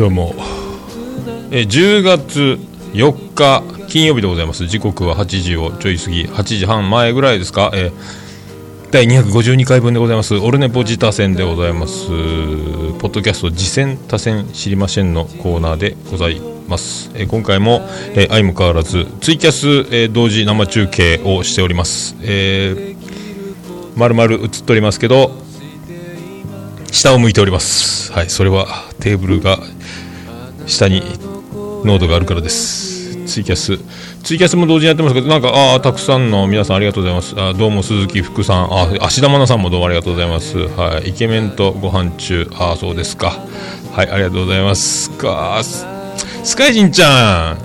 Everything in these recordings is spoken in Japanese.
どうも。え10月4日金曜日でございます。時刻は8時をちょい過ぎ8時半前ぐらいですか、え第252回分でございます。オルネポジタ戦でございます。ポッドキャスト次戦多戦知りませんのコーナーでございます、え今回も、え相も変わらずツイキャス、え同時生中継をしております。えー、まるまる映っておりますけど下を向いております。はいそれはテーブルが下に濃度があるからです。ツイキャス。ツイキャスも同時にやってますけどなんかああたくさんの皆さんありがとうございます。あどうも鈴木福さん。あ芦田愛菜さんもどうもありがとうございます。はい。イケメンとご飯中。ああそうですか。はいありがとうございます。かスカイジンちゃ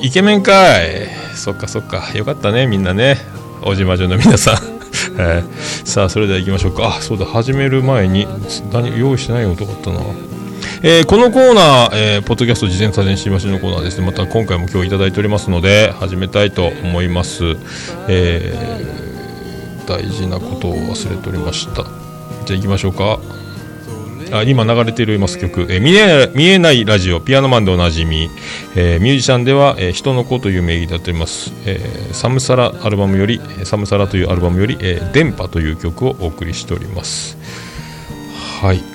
ん。イケメンかい。そっかそっか。よかったねみんなね。大島城の皆さん。はい。さあそれでは行きましょうか。あそうだ。始める前に何用意してないことがあったな。えーこのコーナー、えーポッドキャスト事前左前知りましのコーナーですね。また今回も今日いただいておりますので始めたいと思います、えー大事なことを忘れておりました。じゃあ行きましょうか。あ今流れています曲、えー見え見えないラジオピアノマンでおなじみ、えーミュージシャンでは、えー人の子という名義でやっております、えーサムサラアルバムよりサムサラというアルバムより、えー電波という曲をお送りしております。はい。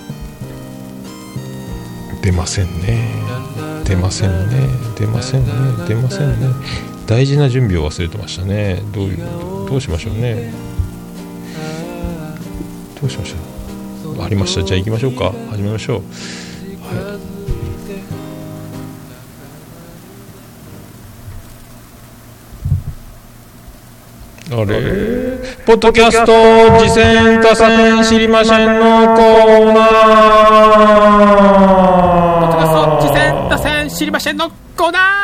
出ませんね。出ませんね。出ませんね。出ませんね。大事な準備を忘れてましたね。どういうどうしましょうね。どうしましょう。ありました。じゃあ行きましょうか。始めましょう。はい。あれ？ポッドキャスト次戦多戦知りませんのコーナー。次戦打線知りませんのコーナー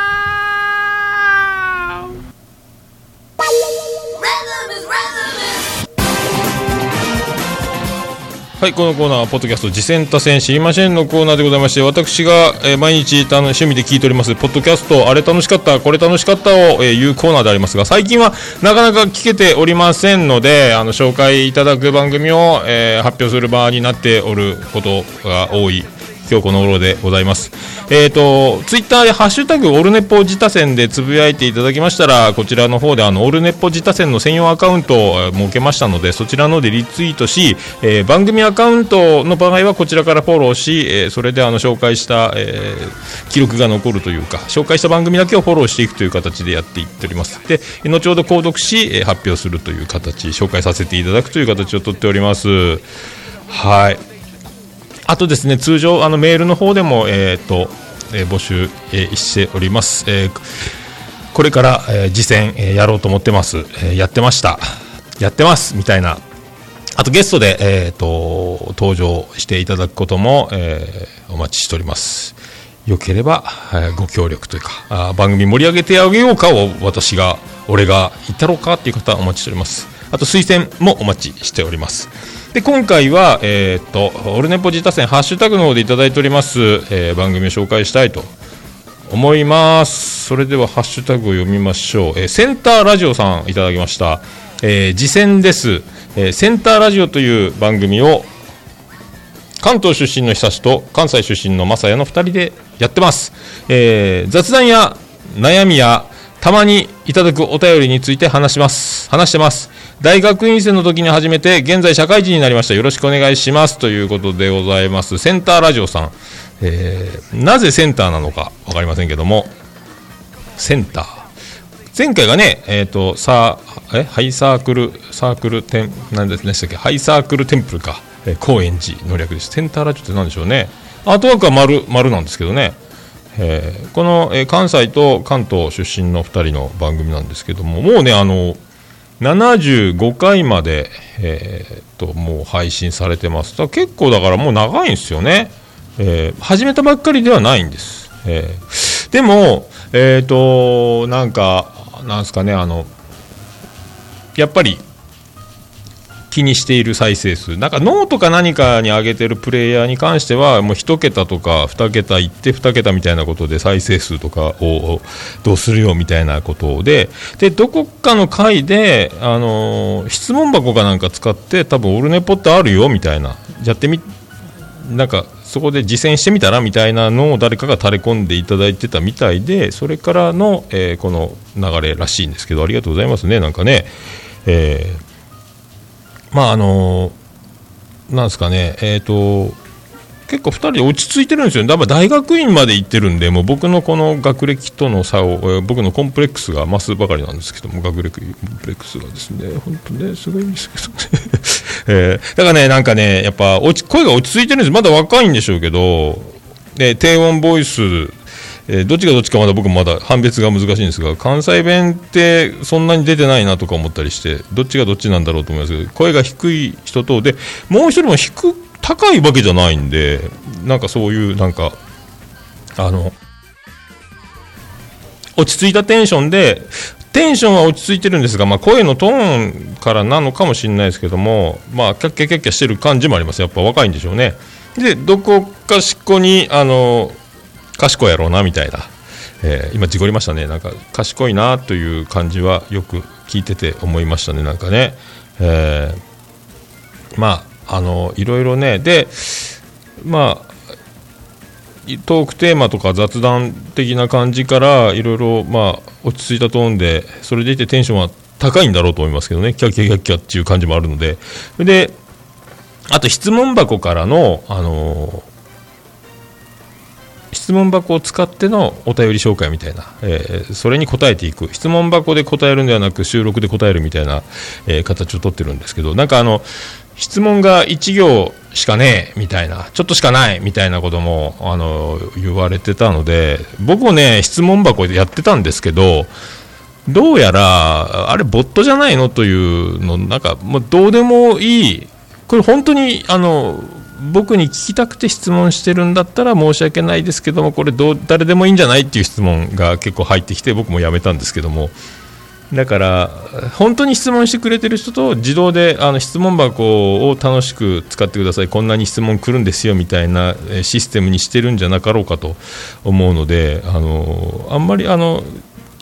はい、このコーナーは、ポッドキャスト、次戦多戦知りませんのコーナーでございまして、私が、えー毎日あの趣味で聞いております、ポッドキャスト、あれ楽しかった、これ楽しかったを、えー言うコーナーでありますが、最近はなかなか聞けておりませんので、あの紹介いただく番組を、えー発表する場になっておることが多い。今日この頃でございます。えっ、と、ツイッターでハッシュタグオルネポ自他戦でつぶやいていただきましたら、こちらの方であのオルネポ自他戦の専用アカウントを設けましたので、そちらのでリツイートし、えー番組アカウントの場合はこちらからフォローし、えーそれであの紹介した、えー記録が残るというか、紹介した番組だけをフォローしていくという形でやっていっております。で、後ほど購読し、え発表するという形、紹介させていただくという形をとっております。はい。あとですね、通常、あのメールの方でも、えーとえ募集、えしております。えこれから、えー次戦、えやろうと思ってます、えやってました。やってますみたいな。あとゲストで、えー、と登場していただくことも、えお待ちしております。よければ、えご協力というかあ番組盛り上げてあげようかを私が俺が言ったろうかっていう方はお待ちしておりますあと推薦もお待ちしておりますで今回は、えーっとオルネポジタ戦ハッシュタグの方でいただいております、えー番組を紹介したいと思います。それではハッシュタグを読みましょう、えーセンターラジオさんいただきました、えー次戦です、えーセンターラジオという番組を関東出身の久志と関西出身の正也の2人でやってます、えー雑談や悩みやたまにいただくお便りについて話します。話してます。大学院生の時に始めて現在社会人になりました。よろしくお願いしますということでございます。センターラジオさん、えーなぜセンターなのか分かりませんけども。センター。前回がね、えっ、と、さあ、え、ハイサークル、サークルテン、なんで、したっけ、ハイサークルテンプルか、えー高円寺の略です。センターラジオって何でしょうね。アートワークは丸、丸なんですけどね。えーこの、えー関西と関東出身の2人の番組なんですけども、もうね、あの、75回まで、えーっと、もう配信されてます。だ結構だからもう長いんですよね。えー始めたばっかりではないんです。えーでも、えっと、なんか、なんですかね、あの、やっぱり、気にしている再生数。なんかノートか何かに上げてるプレイヤーに関してはもう1桁とか2桁いって2桁みたいなことで再生数とかをどうするよみたいなことで。でどこかの回で、あのー質問箱かなんか使って多分オルネポってあるよみたいな。やってみなんかそこで実践してみたらみたいなのを誰かが垂れ込んでいただいてたみたいでそれからの、えーこの流れらしいんですけどありがとうございますね。なんかね、えーまああのなんですかねえっ、と結構2人落ち着いてるんですよね、だから大学院まで行ってるんで、もう僕のこの学歴との差を、えー僕のコンプレックスが増すばかりなんですけども、学歴コンプレックスがですね、本当ね、すごいんですけどね、えーだからね、なんかね、やっぱ落ち声が落ち着いてるんです、まだ若いんでしょうけど、で低音ボイス、えーどっちがどっちかまだ僕まだ判別が難しいんですが関西弁ってそんなに出てないなとか思ったりしてどっちがどっちなんだろうと思いますけど声が低い人とでもう一人も低高いわけじゃないんでなんかそういうなんかあの落ち着いたテンションでテンションは落ち着いてるんですが、まあ、声のトーンからなのかもしれないですけども、まあ、キャッキャキャッキャしてる感じもあります。やっぱ若いんでしょうね。でどこかしこにあの賢いやろうなみたいな、えー今事故りましたね。なんか賢いなという感じはよく聞いてて思いましたね。なんかね、えーまああのいろいろね。でまあトークテーマとか雑談的な感じからいろいろまあ落ち着いたトーンでそれでいてテンションは高いんだろうと思いますけどね。キャキャキャキャっていう感じもあるので。であと質問箱からのあのー質問箱を使ってのお便り紹介みたいな、えーそれに答えていく。質問箱で答えるんではなく収録で答えるみたいな、えー形をとってるんですけどなんかあの質問が1行しかねえみたいなちょっとしかないみたいなこともあの言われてたので僕もね質問箱でやってたんですけどどうやらあれボットじゃないの？というのなんかもうどうでもいい。これ本当にあの僕に聞きたくて質問してるんだったら申し訳ないですけどもこれどう誰でもいいんじゃないっていう質問が結構入ってきて僕もやめたんですけども。だから本当に質問してくれてる人と自動であの質問箱を楽しく使ってください。こんなに質問来るんですよみたいなシステムにしてるんじゃなかろうかと思うのであのあんまりあの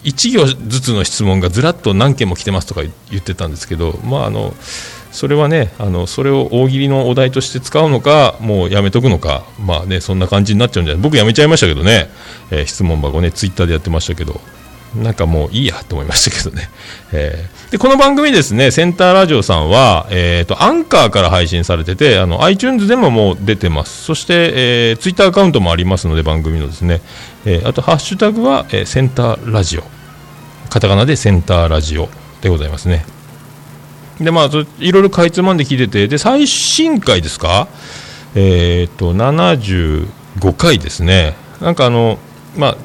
1行ずつの質問がずらっと何件も来てますとか言ってたんですけど、まあ、あのそれはねあのそれを大喜利のお題として使うのかもうやめとくのか、まあね、そんな感じになっちゃうんじゃない。僕やめちゃいましたけどね、えー質問箱ねツイッターでやってましたけどなんかもういいやと思いましたけどね、えーでこの番組ですねセンターラジオさんは、えー、とアンカーから配信されててあの iTunes でももう出てます。そして、えー、ツイッターアカウントもありますので番組のですね、えーあとハッシュタグは、えーセンターラジオ。カタカナでセンターラジオでございますね。でまあいろいろかいつまんで聞いててで最新回ですか？えっ、と75回ですね。なんかあのまあ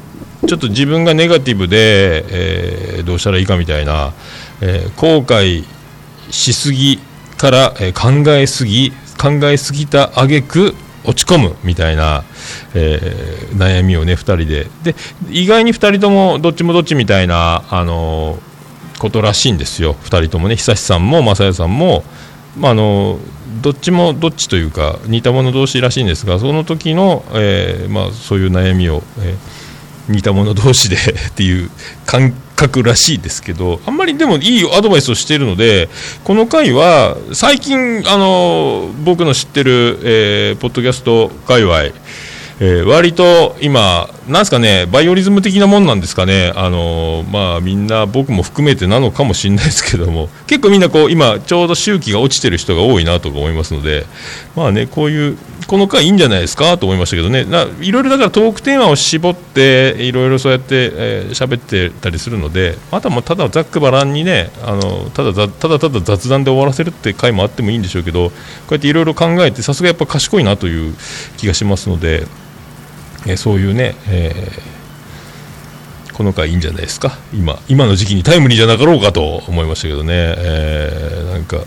ちょっと自分がネガティブで、えーどうしたらいいかみたいな、えー後悔しすぎから、えー考えすぎ考えすぎた挙句落ち込むみたいな、えー悩みをね2人で。で意外に2人ともどっちもどっちみたいな、あのことらしいんですよ。2人ともね。久志さんも正也さんも、まあ、あのどっちもどっちというか似た者同士らしいんですがその時の、えーまあ、そういう悩みを、えー似た者同士で っていう感覚らしいですけどあんまりでもいいアドバイスをしているのでこの回は最近あの僕の知ってる、えーポッドキャスト界隈えー割と今、なんすかね、バイオリズム的なもんなんですかね、あのまあ、みんな僕も含めてなのかもしれないですけども、結構みんなこう今、ちょうど周期が落ちてる人が多いなとか思いますので、まあね、こういう、この回いいんじゃないですかと思いましたけどね、いろいろだからトークテーマを絞って、いろいろそうやってえー喋、ってたりするので、あとはもうただざっくばらんにね、あのただただただ雑談で終わらせるって回もあってもいいんでしょうけど、こうやっていろいろ考えて、さすがやっぱ賢いなという気がしますので。えそういうね、えーこの回いいんじゃないですか。今今の時期にタイムリーじゃなかろうかと思いましたけどね、えーなんか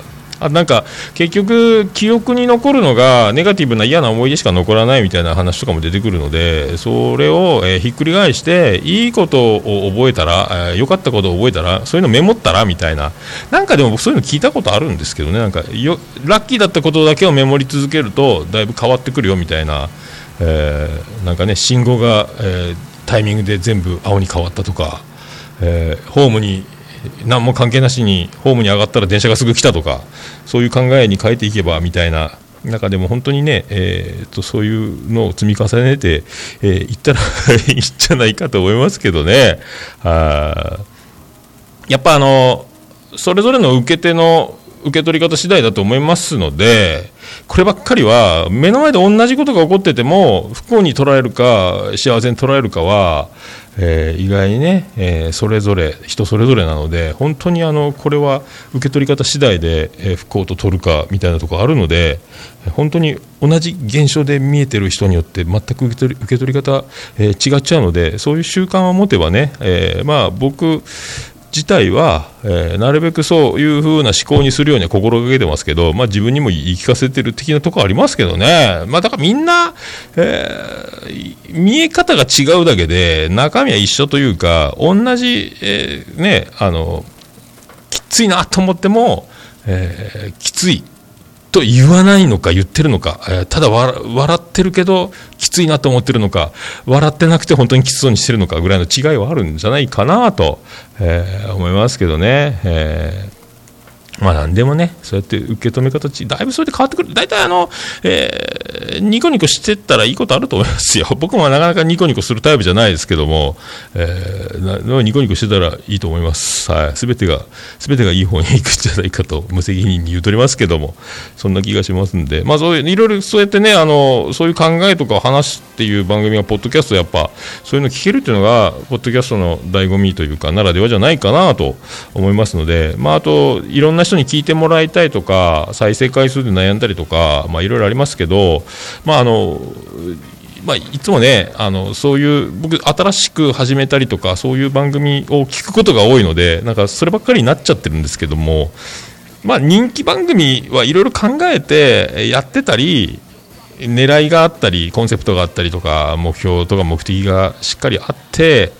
あなんか結局記憶に残るのがネガティブな嫌な思い出しか残らないみたいな話とかも出てくるのでそれを、えひっくり返していいことを覚えたら良、かったことを覚えたらそういうのメモったらみたいな。なんかでもそういうの聞いたことあるんですけどね。なんかよラッキーだったことだけをメモり続けるとだいぶ変わってくるよみたいな、えーなんかね信号が、えータイミングで全部青に変わったとか、えーホームに何も関係なしにホームに上がったら電車がすぐ来たとかそういう考えに変えていけばみたいな中でも本当にね、えーとそういうのを積み重ねて、えーったら いいんじゃないかと思いますけどね。あやっぱあのそれぞれの受け手の受け取り方次第だと思いますので、こればっかりは、目の前で同じことが起こってても、不幸に捉えるか、幸せに捉えるかは、えー意外にね、えーそれぞれ、人それぞれなので、本当にあのこれは受け取り方次第で、えー不幸と取るかみたいなところあるので、本当に同じ現象で見えてる人によって、全く受け取り受け取り方、えー違っちゃうので、そういう習慣を持てばね、えーまあ、僕、自体は、えーなるべくそういう風な思考にするようには心がけてますけど、まあ、自分にも言い聞かせてる的なところありますけどね、まあ、だからみんな、えー見え方が違うだけで、中身は一緒というか、同じ、えーね、あのきついなと思っても、えきついと言わないのか言ってるのか、えーただ笑ってるけどついなと思ってるのか笑ってなくて本当にきつそうにしてるのかぐらいの違いはあるんじゃないかなと、えー思いますけどね。えーまあ何でもね、そうやって受け止め方ち、だいぶそれで変わってくる。大体あの、えーニコニコしてったらいいことあると思いますよ。僕もなかなかニコニコするタイプじゃないですけども、えーなニコニコしてたらいいと思います。はい。すべてが、すべてがいい方に行くんじゃないかと、無責任に言うとりますけども、そんな気がしますんで、まあそういう、いろいろそうやってね、あの、そういう考えとかを話すっていう番組が、ポッドキャストやっぱ、そういうの聞けるっていうのが、ポッドキャストの醍醐味というか、ならではじゃないかなと思いますので、まああと、いろんな人人に聞いてもらいたいとか、再生回数で悩んだりとか、まあいろいろありますけど、まああの、まあ、いつもねあのそういう僕新しく始めたりとかそういう番組を聞くことが多いのでなんかそればっかりになっちゃってるんですけども、まあ、人気番組はいろいろ考えてやってたり狙いがあったりコンセプトがあったりとか目標とか目的がしっかりあって、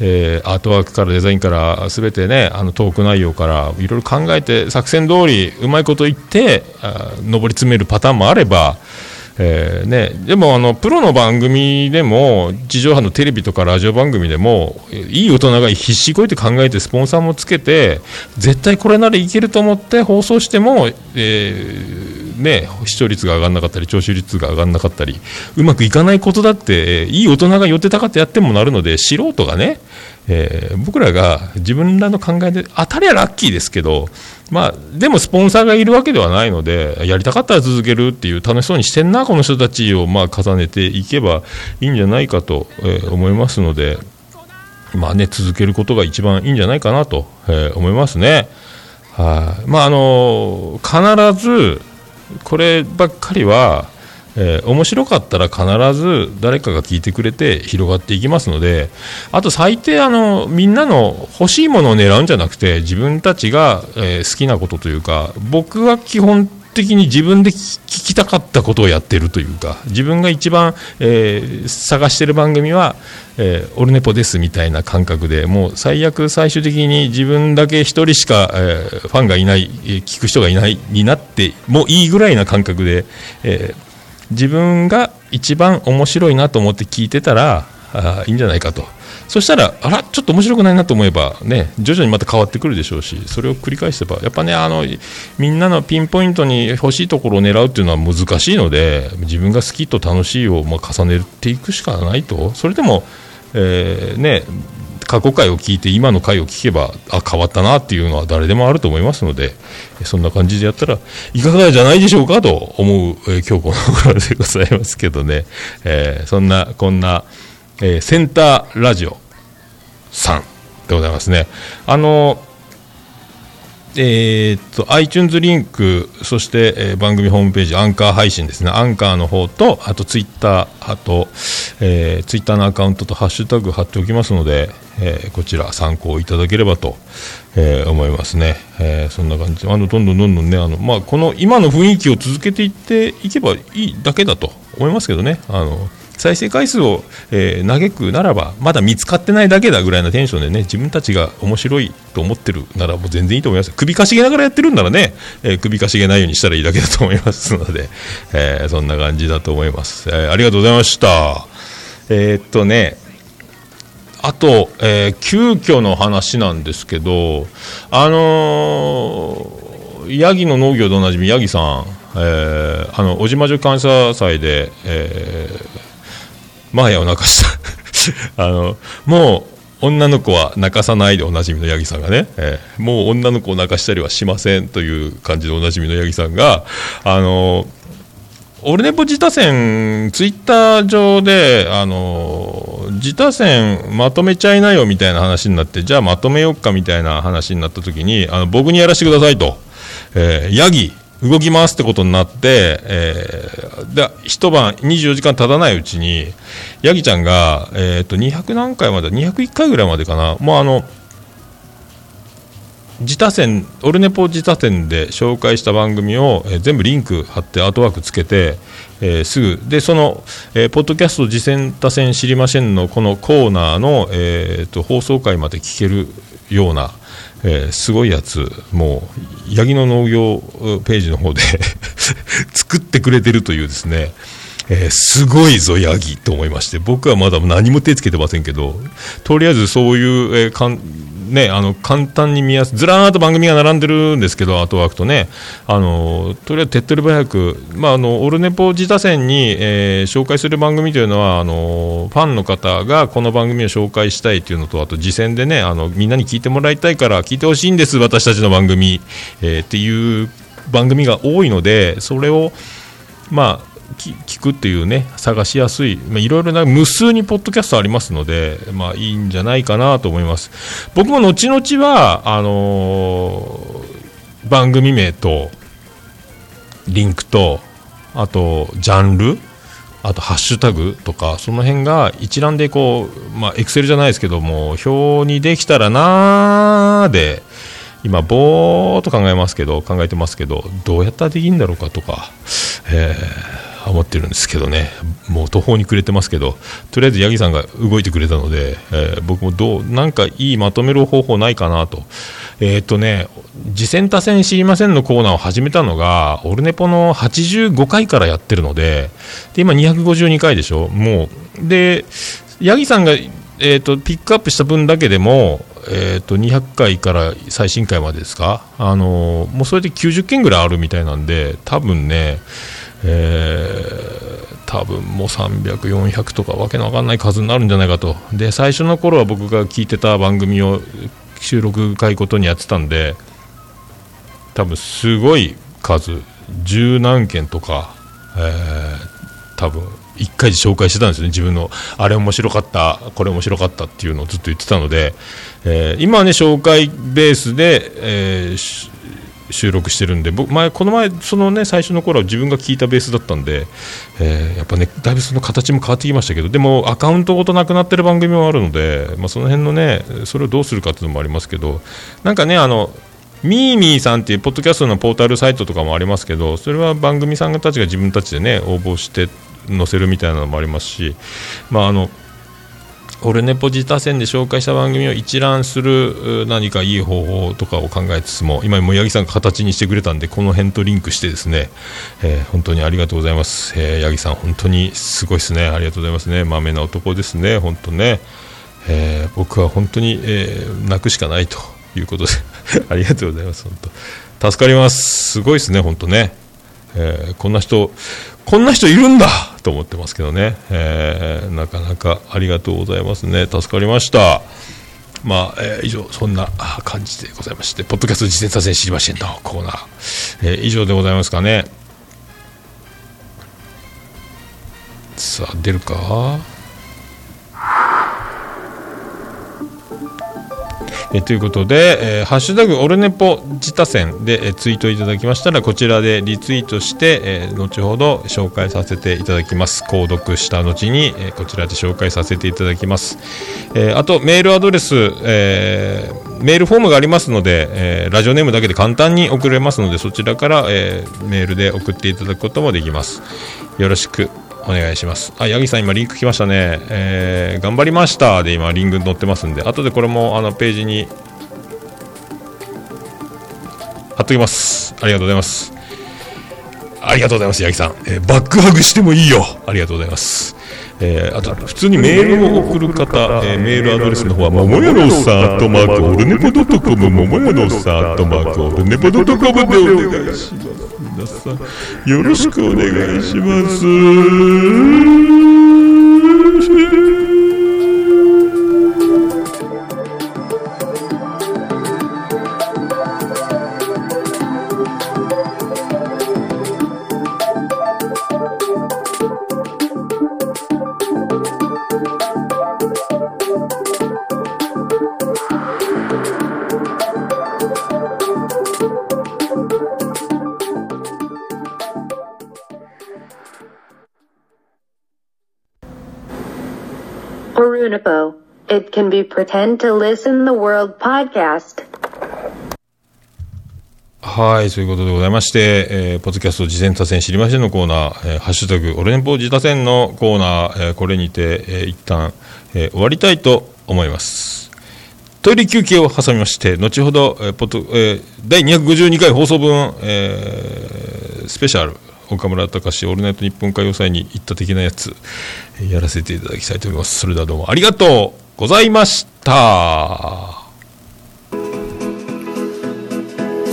えーアートワークからデザインからすべてねあのトーク内容からいろいろ考えて作戦通りうまいこと言ってあ上り詰めるパターンもあればえーね、でもあのプロの番組でも地上波のテレビとかラジオ番組でもいい大人が必死こいて考えてスポンサーもつけて絶対これならいけると思って放送しても、えーね、視聴率が上がらなかったり聴取率が上がらなかったりうまくいかないことだって、いい大人が寄ってたかってやってもなるので素人がね、えー僕らが自分らの考えで当たりはラッキーですけど、まあ、でもスポンサーがいるわけではないのでやりたかったら続けるっていう楽しそうにしてんなこの人たちをまあ重ねていけばいいんじゃないかと、えー思いますので、まあね、続けることが一番いいんじゃないかなと、えー思いますね。はいまああの必ずこればっかりは、えー面白かったら必ず誰かが聞いてくれて広がっていきますのであと最低あのみんなの欲しいものを狙うんじゃなくて自分たちが、えー好きなことというか僕は基本的に自分で聞きたかったことをやってるというか自分が一番、えー探してる番組は、えーオルネポですみたいな感覚でもう最悪最終的に自分だけ一人しか、えーファンがいない、え聞く人がいないになってもいいぐらいな感覚で、えー自分が一番面白いなと思って聞いてたらあいいんじゃないかと。そしたらあらちょっと面白くないなと思えばね徐々にまた変わってくるでしょうしそれを繰り返せばやっぱねあのみんなのピンポイントに欲しいところを狙うっていうのは難しいので自分が好きと楽しいをま重ねていくしかないと。それでも、えーね過去回を聞いて今の回を聞けばあ変わったなっていうのは誰でもあると思いますのでそんな感じでやったらいかがじゃないでしょうかと思う、えー今日この頃でございますけどね、えーそんなこんな、えーセンターラジオさんでございますね。あのえーっと iTunes リンクそして、えー番組ホームページアンカー配信ですね。アンカーの方とあとツイッターあと、えー、ツイッターのアカウントとハッシュタグ貼っておきますので、えーこちら参考いただければと、え思いますね、えそんな感じ。であのどんどんどんどんねあの、まあ、この今の雰囲気を続けていっていけばいいだけだと思いますけどね。あの再生回数を、えー嘆くならばまだ見つかってないだけだぐらいのテンションでね自分たちが面白いと思ってるならもう全然いいと思います。首かしげながらやってるんならね、えー首かしげないようにしたらいいだけだと思いますので、えーそんな感じだと思います、えーありがとうございました。えーっとねあと、えー急遽の話なんですけど、あのー、ヤギの農業でおなじみ、ヤギさん、えーあの、小島女感謝祭で、えーマーヤを泣かした。あの、もう、女の子は泣かさないでおなじみのヤギさんがね、えーもう女の子を泣かしたりはしませんという感じでおなじみのヤギさんが、あのオルネポ自他戦、ツイッター上で、あの自他戦まとめちゃいなよみたいな話になって、じゃあまとめようかみたいな話になった時に、あの僕にやらせてくださいと、えーヤギ、動きますってことになって、えーで一晩24時間経たないうちに、ヤギちゃんが、えー、と200何回まで、201回ぐらいまでかな、もうあの、自他戦オルネポ自他戦で紹介した番組を、えー全部リンク貼ってアートワークつけて、えーすぐ。でその、えーポッドキャスト自戦他戦知りませんのこのコーナーの、えーと放送回まで聞けるような、えーすごいやつもう八木の農業ページの方で 作ってくれてるというですねえーすごいぞ、ヤギと思いまして、僕はまだ何も手つけてませんけど、とりあえずそういう、えーかんね、あの簡単に見やすずらーっと番組が並んでるんですけど、アートワークとね、あのとりあえず手っ取り早く、まあ、あのオルネポ自他戦に、えー紹介する番組というのはあの、ファンの方がこの番組を紹介したいというのと、あと次戦でねあの、みんなに聞いてもらいたいから、聞いてほしいんです、私たちの番組、えーっていう番組が多いので、それを、まあ、聞くっていうね探しやすい、まあ、いろいろな無数にポッドキャストありますので、まあ、いいんじゃないかなと思います。僕も後々はあのー番組名とリンクとあとジャンルあとハッシュタグとかその辺が一覧でこうまあエクセルじゃないですけども表にできたらなーで今ぼーっと考えますけど考えてますけどどうやったらできるんだろうかとか、えー思ってるんですけどね。もう途方に暮れてますけどとりあえず八木さんが動いてくれたので、えー僕もどうなんかいいまとめる方法ないかなと。えーっとね次戦他戦知りませんのコーナーを始めたのがオルネポの85回からやってるのでで今252回でしょ。もうで八木さんがえー、とピックアップした分だけでも、えー、と200回から最新回までですか、あのーもうそれで90件ぐらいあるみたいなんで、多分ね、えー多分もう300、400とかわけのわかんない数になるんじゃないかと、で最初の頃は僕が聞いてた番組を収録回ごとにやってたんで、多分すごい数、十何件とか、えー多分1回で紹介してたんですね、自分のあれ面白かった、これ面白かったっていうのをずっと言ってたので、えー今はね、紹介ベースで、えー収録してるんで、僕前この前、そのね最初の頃は自分が聞いたベースだったんで、えーやっぱね、だいぶその形も変わってきましたけど、でもアカウントごとなくなってる番組もあるので、まあ、その辺のね、それをどうするかっていうのもありますけど、なんかね、あのミーミーさんっていうポッドキャストのポータルサイトとかもありますけど、それは番組さんたちが自分たちでね、応募して載せるみたいなのもありますし、まあ、あの、オルネポジタ戦で紹介した番組を一覧する何かいい方法とかを考えつつも、今、も八木さんが形にしてくれたんで、この辺とリンクしてですね、えー本当にありがとうございます。えー八木さん、本当にすごいですね。ありがとうございますね。まめな男ですね、本当ね。えー僕は本当に、え泣くしかないということで ありがとうございます本当助かりますすごいですね本当ね、えこんな人こんな人いるんだと思ってますけどね、えーなかなかありがとうございますね。助かりました。まあ、えー以上、そんな感じでございまして、ポッドキャスト実践させ知りませんのコーナー、えー以上でございますかね。さあ、出るか？えということで、えーハッシュタグオルネポ自他戦で、えツイートいただきましたらこちらでリツイートして、えー後ほど紹介させていただきます。購読した後に、えーこちらで紹介させていただきます、えあとメールアドレス、えメールフォームがありますので、えーラジオネームだけで簡単に送れますのでそちらから、えメールで送っていただくこともできます。よろしく。お願いします。あ、ヤギさん今リンク来ましたね。えー頑張りましたで今リンク載ってますんで、後でこれもあのページに貼っときます。ありがとうございます。ありがとうございます、ヤギさん。えーバックハグしてもいいよ。ありがとうございます。えーあと、普通にメールを送る方、えーメールアドレスの方は、ももやのさん、アットマーク、オルネポドットコム、ももやのさん、アットマーク、オルネポドットコムでお願いします。皆さん、よろしくお願いします。Orunipo. It can be pretend to listen the world podcast. はい、そういうことでございまして、えーポッドキャスト事前多戦知りませんのコーナー、えーハッシュタグ、オレンポ自他戦のコーナー、えーこれにて、えー一旦、えー終わりたいと思います。トイレ休憩を挟みまして、後ほど、えーポッドえー第252回放送分、えースペシャル、岡村隆史オールナイト日本歌謡祭に行った的なやつ、えーやらせていただきたいと思います。それではどうもありがとうございました。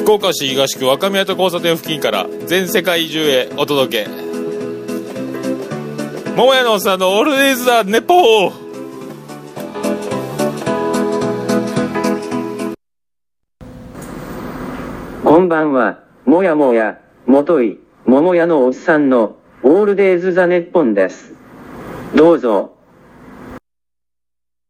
福岡市東区若宮と交差点付近から全世界中へお届け桃屋のおっさんのオールデイズ・ザ・ネポーこんばんは、もやもや、もとい、桃屋のおっさんの、オールデイズ・ザ・ネッポンです。どうぞ、